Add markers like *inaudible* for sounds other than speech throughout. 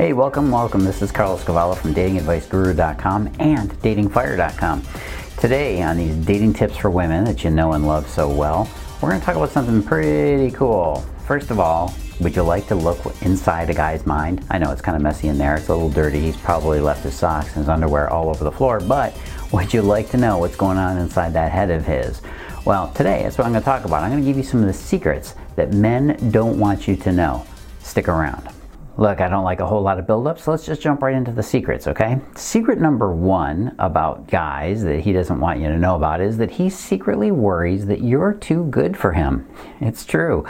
Hey, welcome, welcome. This is Carlos Cavallo from datingadviceguru.com and datingfire.com. Today, on these dating tips for women that you know and love so well, we're going to talk about something pretty cool. First of all, would you like to look inside a guy's mind? I know it's kind of messy in there. It's a little dirty. He's probably left his socks and his underwear all over the floor, but would you like to know what's going on inside that head of his? Well, today, that's what I'm going to talk about. I'm going to give you some of the secrets that men don't want you to know. Stick around. Look, I don't like a whole lot of buildup, so let's just jump right into the secrets, okay? Secret number one about guys that he doesn't want you to know about is that he secretly worries that you're too good for him. It's true.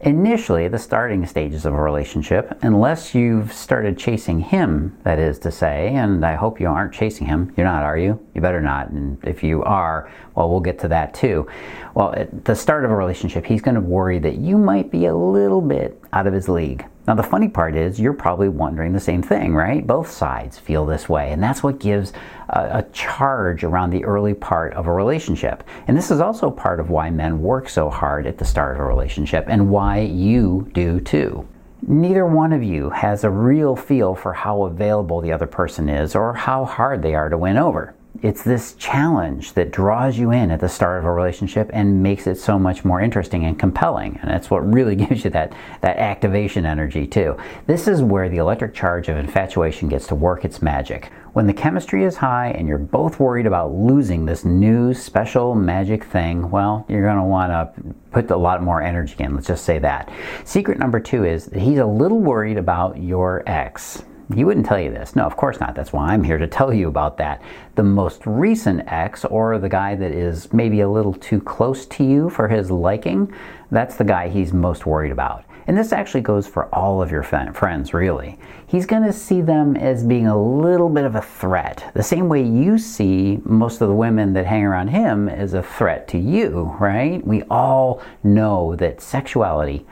Initially, the starting stages of a relationship, unless you've started chasing him, that is to say, and I hope you aren't chasing him. You're not, are you? You better not. And if you are, well, we'll get to that too. Well, at the start of a relationship, he's going to worry that you might be a little bit out of his league. Now, the funny part is, you're probably wondering the same thing, right? Both sides feel this way, and that's what gives a, a, charge around the early part of a relationship. And this is also part of why men work so hard at the start of a relationship and why you do too. Neither one of you has a real feel for how available the other person is or how hard they are to win over it's this challenge that draws you in at the start of a relationship and makes it so much more interesting and compelling. And that's what really *laughs* gives you that, that activation energy, too. This is where the electric charge of infatuation gets to work its magic. When the chemistry is high and you're both worried about losing this new special magic thing, well, you're going to want to put a lot more energy in. Let's just say that. Secret number two is that he's a little worried about your ex. He wouldn't tell you this. No, of course not. That's why I'm here to tell you about that. The most recent ex, or the guy that is maybe a little too close to you for his liking, that's the guy he's most worried about. And this actually goes for all of your friends, really. He's going to see them as being a little bit of a threat, the same way you see most of the women that hang around him as a threat to you, right? We all know that sexuality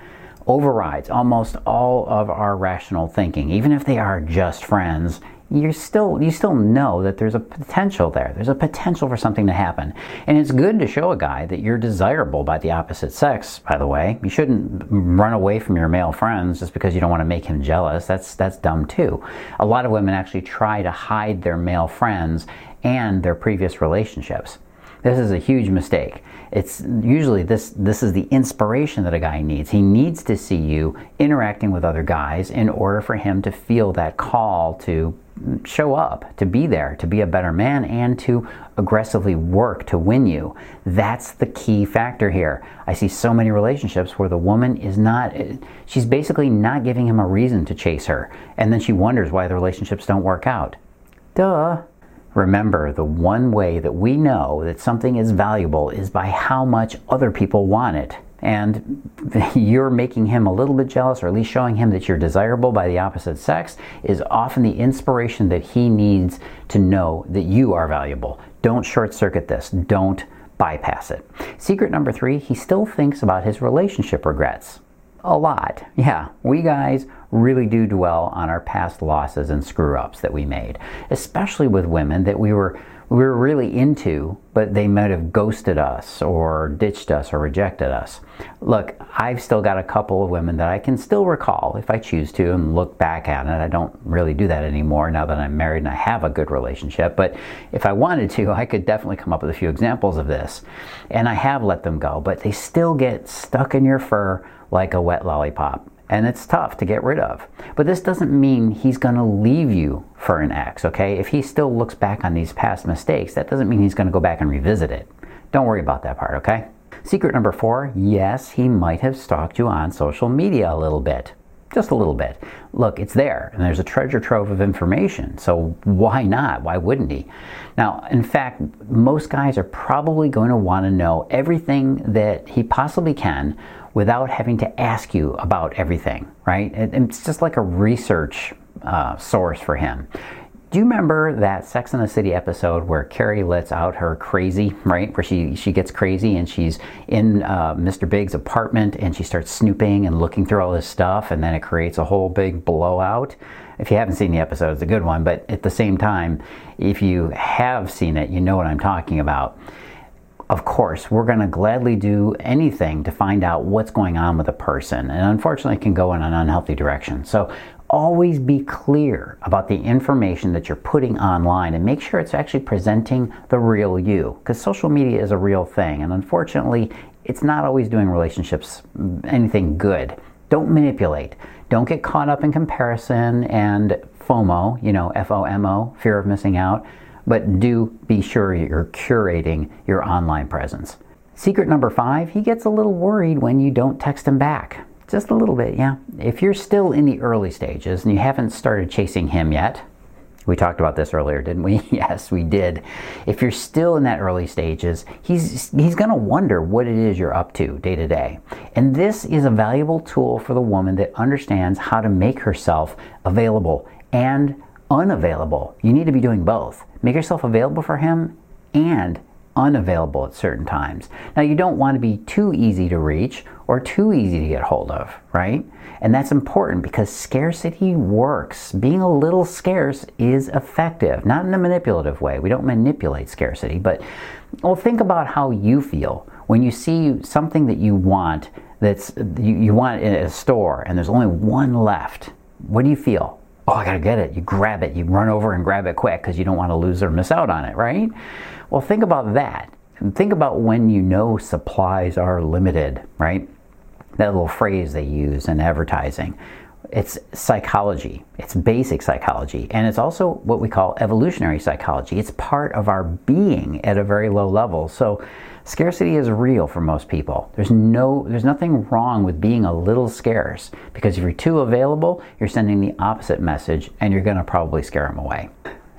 overrides almost all of our rational thinking. Even if they are just friends, you still you still know that there's a potential there. There's a potential for something to happen. And it's good to show a guy that you're desirable by the opposite sex, by the way. You shouldn't run away from your male friends just because you don't want to make him jealous. That's that's dumb too. A lot of women actually try to hide their male friends and their previous relationships. This is a huge mistake. It's usually this this is the inspiration that a guy needs. He needs to see you interacting with other guys in order for him to feel that call to show up, to be there, to be a better man and to aggressively work to win you. That's the key factor here. I see so many relationships where the woman is not she's basically not giving him a reason to chase her and then she wonders why the relationships don't work out. Duh. Remember, the one way that we know that something is valuable is by how much other people want it. And *laughs* you're making him a little bit jealous, or at least showing him that you're desirable by the opposite sex, is often the inspiration that he needs to know that you are valuable. Don't short circuit this. Don't bypass it. Secret number three, he still thinks about his relationship regrets a lot. Yeah, we guys really do dwell on our past losses and screw ups that we made, especially with women that we were we were really into, but they might have ghosted us or ditched us or rejected us. Look, I've still got a couple of women that I can still recall if I choose to and look back at it. I don't really do that anymore now that I'm married and I have a good relationship, but if I wanted to, I could definitely come up with a few examples of this. And I have let them go, but they still get stuck in your fur like a wet lollipop. And it's tough to get rid of. But this doesn't mean he's going to leave you for an ex, okay? If he still looks back on these past mistakes, that doesn't mean he's going to go back and revisit it. Don't worry about that part, okay? Secret number four yes, he might have stalked you on social media a little bit. Just a little bit. Look, it's there, and there's a treasure trove of information, so why not? Why wouldn't he? Now, in fact, most guys are probably going to want to know everything that he possibly can without having to ask you about everything, right? It's just like a research uh, source for him. Do you remember that Sex and the City episode where Carrie lets out her crazy, right? Where she, she gets crazy and she's in uh, Mr. Big's apartment and she starts snooping and looking through all this stuff and then it creates a whole big blowout. If you haven't seen the episode, it's a good one, but at the same time, if you have seen it, you know what I'm talking about of course, we're going to gladly do anything to find out what's going on with a person. And unfortunately, it can go in an unhealthy direction. So always be clear about the information that you're putting online and make sure it's actually presenting the real you. Because social media is a real thing, and unfortunately, it's not always doing relationships mm, anything good. Don't manipulate. Don't get caught up in comparison and FOMO, you know, F O M O, fear of missing out, but do be sure you're curating your online presence. Secret number five, he gets a little worried when you don't text him back. Just a little bit, yeah. If you're still in the early stages and you haven't started chasing him yet, we talked about this earlier, didn't we? *laughs* yes, we did. If you're still in that early stages, he's he's going to wonder what it is you're up to day to day. And this is a valuable tool for the woman that understands how to make herself available and unavailable. You need to be doing both. Make yourself available for him and unavailable at certain times. Now, you don't want to be too easy to reach or too easy to get hold of, right? And that's important because scarcity works. Being a little scarce is effective, not in a manipulative way. We don't manipulate scarcity, but well, think about how you feel when you see something that you want that's you, you want in a store and there's only one left. What do you feel? oh, I gotta get it. You grab it, you run over and grab it quick because you don't want to lose or miss out on it, right? Well, think about that. And think about when you know supplies are limited, right? That little phrase they use in advertising. It's psychology. It's basic psychology. And it's also what we call evolutionary psychology. It's part of our being at a very low level. So scarcity is real for most people. There's no there's nothing wrong with being a little scarce because if you're too available, you're sending the opposite message and you're going to probably scare them away.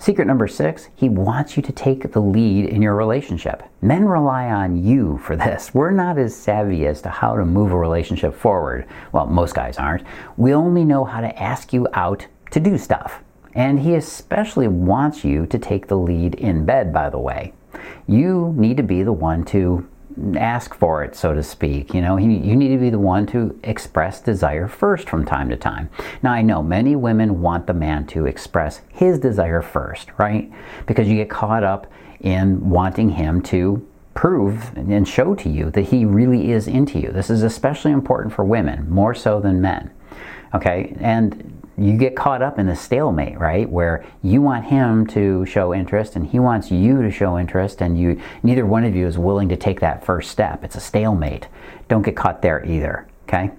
Secret number six, he wants you to take the lead in your relationship. Men rely on you for this. We're not as savvy as to how to move a relationship forward. Well, most guys aren't. We only know how to ask you out to do stuff. And he especially wants you to take the lead in bed, by the way. You need to be the one to ask for it, so to speak. You know, you need to be the one to express desire first from time to time. Now, I know many women want the man to express his desire first, right? Because you get caught up in wanting him to prove and show to you that he really is into you. This is especially important for women, more so than men. Okay, and you get caught up in a stalemate, right? Where you want him to show interest and he wants you to show interest and you neither one of you is willing to take that first step. It's a stalemate. Don't get caught there either, okay?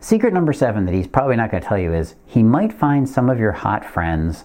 Secret number 7 that he's probably not going to tell you is he might find some of your hot friends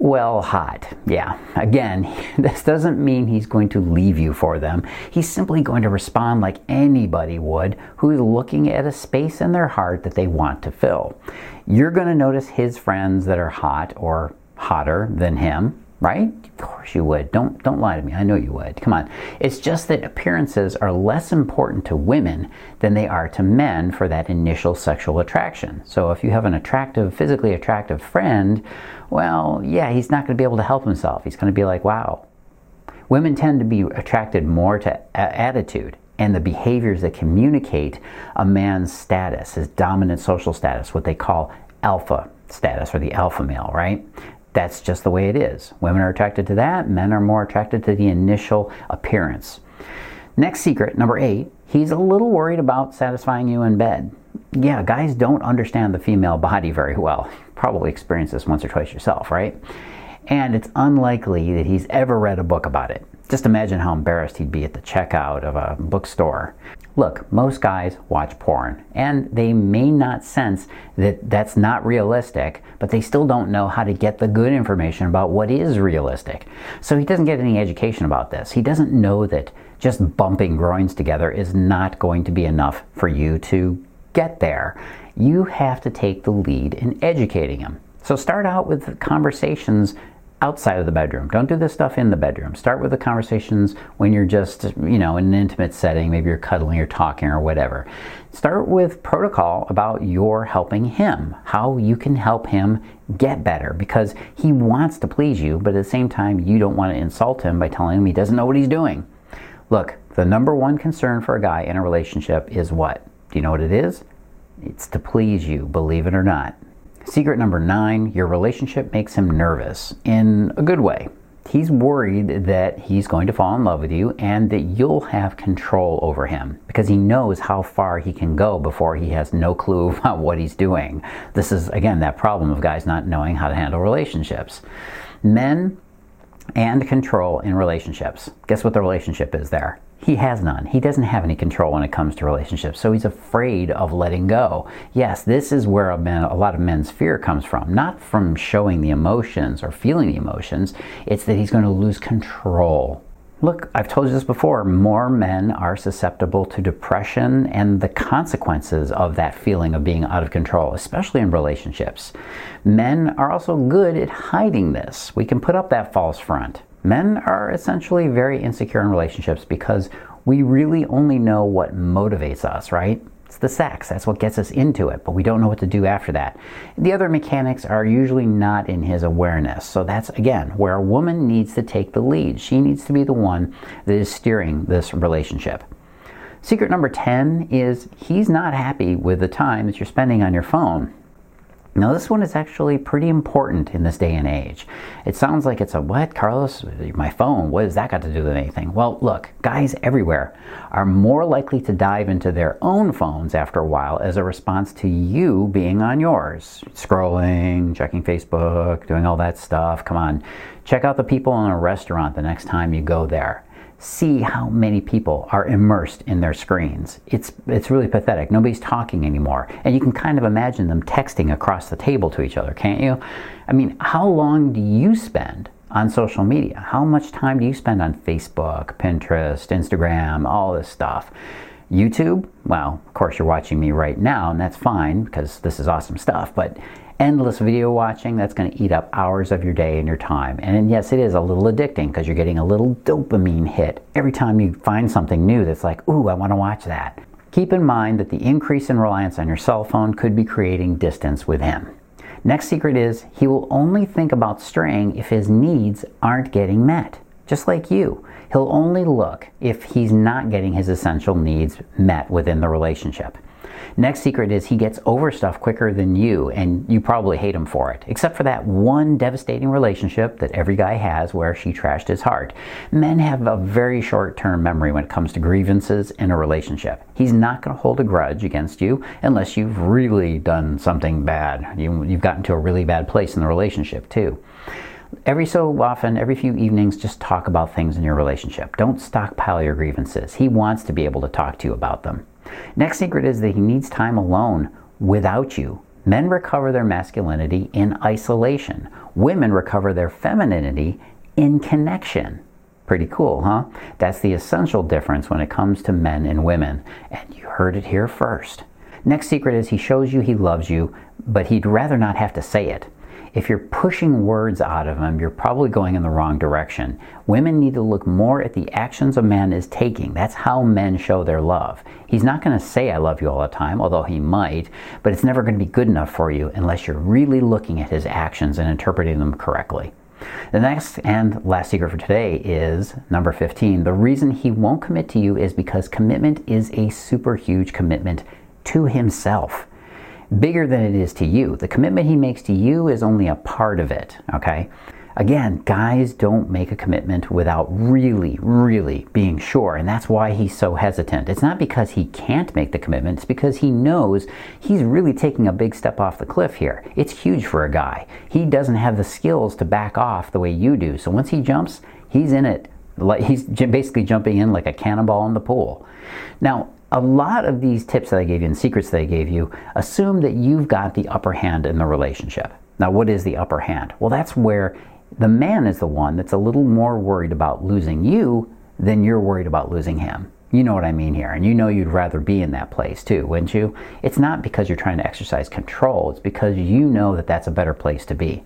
well, hot. Yeah. Again, *laughs* this doesn't mean he's going to leave you for them. He's simply going to respond like anybody would who's looking at a space in their heart that they want to fill. You're going to notice his friends that are hot or hotter than him, right? Of course you would. Don't don't lie to me. I know you would. Come on. It's just that appearances are less important to women than they are to men for that initial sexual attraction. So if you have an attractive, physically attractive friend, well, yeah, he's not going to be able to help himself. He's going to be like, "Wow." Women tend to be attracted more to attitude and the behaviors that communicate a man's status, his dominant social status, what they call alpha status or the alpha male, right? That's just the way it is. Women are attracted to that, men are more attracted to the initial appearance. Next secret, number eight, he's a little worried about satisfying you in bed. Yeah, guys don't understand the female body very well. You probably experienced this once or twice yourself, right? And it's unlikely that he's ever read a book about it. Just imagine how embarrassed he'd be at the checkout of a bookstore. Look, most guys watch porn, and they may not sense that that's not realistic, but they still don't know how to get the good information about what is realistic. So he doesn't get any education about this. He doesn't know that just bumping groins together is not going to be enough for you to get there. You have to take the lead in educating him. So start out with conversations outside of the bedroom. Don't do this stuff in the bedroom. Start with the conversations when you're just, you know, in an intimate setting. Maybe you're cuddling or talking or whatever. Start with protocol about your helping him, how you can help him get better because he wants to please you, but at the same time, you don't want to insult him by telling him he doesn't know what he's doing. Look, the number one concern for a guy in a relationship is what? Do you know what it is? It's to please you, believe it or not. Secret number nine your relationship makes him nervous in a good way. He's worried that he's going to fall in love with you and that you'll have control over him because he knows how far he can go before he has no clue *laughs* about what he's doing. This is, again, that problem of guys not knowing how to handle relationships. Men and control in relationships. Guess what the relationship is there? He has none. He doesn't have any control when it comes to relationships, so he's afraid of letting go. Yes, this is where a, man, a lot of men's fear comes from. Not from showing the emotions or feeling the emotions, it's that he's going to lose control. Look, I've told you this before more men are susceptible to depression and the consequences of that feeling of being out of control, especially in relationships. Men are also good at hiding this. We can put up that false front. Men are essentially very insecure in relationships because we really only know what motivates us, right? It's the sex. That's what gets us into it, but we don't know what to do after that. The other mechanics are usually not in his awareness. So that's, again, where a woman needs to take the lead. She needs to be the one that is steering this relationship. Secret number 10 is he's not happy with the time that you're spending on your phone. Now, this one is actually pretty important in this day and age. It sounds like it's a what, Carlos? My phone, what has that got to do with anything? Well, look, guys everywhere are more likely to dive into their own phones after a while as a response to you being on yours. Scrolling, checking Facebook, doing all that stuff. Come on, check out the people in a restaurant the next time you go there see how many people are immersed in their screens. It's, it's really pathetic. Nobody's talking anymore. And you can kind of imagine them texting across the table to each other, can't you? I mean, how long do you spend on social media? How much time do you spend on Facebook, Pinterest, Instagram, all this stuff? YouTube, well, of course, you're watching me right now, and that's fine because this is awesome stuff, but endless video watching, that's going to eat up hours of your day and your time. And yes, it is a little addicting because you're getting a little dopamine hit every time you find something new that's like, ooh, I want to watch that. Keep in mind that the increase in reliance on your cell phone could be creating distance with him. Next secret is he will only think about straying if his needs aren't getting met, just like you. He'll only look if he's not getting his essential needs met within the relationship. Next secret is he gets over stuff quicker than you, and you probably hate him for it. Except for that one devastating relationship that every guy has where she trashed his heart. Men have a very short term memory when it comes to grievances in a relationship. He's not going to hold a grudge against you unless you've really done something bad. You, you've gotten to a really bad place in the relationship, too every so often, every few evenings, just talk about things in your relationship. Don't stockpile your grievances. He wants to be able to talk to you about them. Next secret is that he needs time alone without you. Men recover their masculinity in isolation. Women recover their femininity in connection. Pretty cool, huh? That's the essential difference when it comes to men and women. And you heard it here first. Next secret is he shows you he loves you, but he'd rather not have to say it if you're pushing words out of him, you're probably going in the wrong direction. Women need to look more at the actions a man is taking. That's how men show their love. He's not going to say, I love you all the time, although he might, but it's never going to be good enough for you unless you're really looking at his actions and interpreting them correctly. The next and last secret for today is number 15. The reason he won't commit to you is because commitment is a super huge commitment to himself bigger than it is to you. The commitment he makes to you is only a part of it, okay? Again, guys don't make a commitment without really, really being sure, and that's why he's so hesitant. It's not because he can't make the commitment, it's because he knows he's really taking a big step off the cliff here. It's huge for a guy. He doesn't have the skills to back off the way you do, so once he jumps, he's in it. He's basically jumping in like a cannonball in the pool. Now, a lot of these tips that I gave you and secrets that I gave you assume that you've got the upper hand in the relationship. Now, what is the upper hand? Well, that's where the man is the one that's a little more worried about losing you than you're worried about losing him. You know what I mean here, and you know you'd rather be in that place too, wouldn't you? It's not because you're trying to exercise control, it's because you know that that's a better place to be.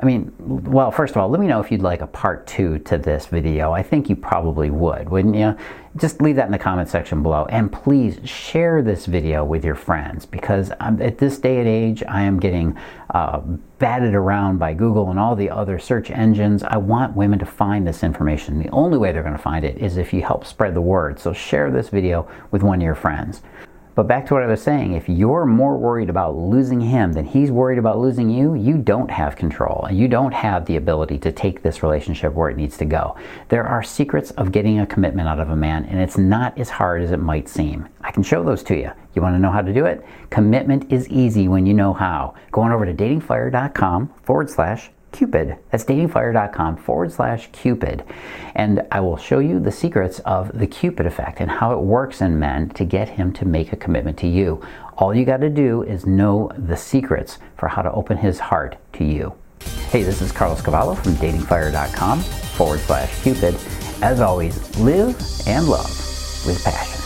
I mean, well, first of all, let me know if you'd like a part two to this video. I think you probably would, wouldn't you? Just leave that in the comment section below. And please share this video with your friends because I'm, at this day and age, I am getting uh, batted around by Google and all the other search engines. I want women to find this information. The only way they're going to find it is if you help spread the word. So share this video with one of your friends. But back to what I was saying, if you're more worried about losing him than he's worried about losing you, you don't have control. And you don't have the ability to take this relationship where it needs to go. There are secrets of getting a commitment out of a man, and it's not as hard as it might seem. I can show those to you. You want to know how to do it? Commitment is easy when you know how. Go on over to datingfire.com forward slash Cupid. That's datingfire.com forward slash Cupid. And I will show you the secrets of the Cupid effect and how it works in men to get him to make a commitment to you. All you got to do is know the secrets for how to open his heart to you. Hey, this is Carlos Cavallo from datingfire.com forward slash Cupid. As always, live and love with passion.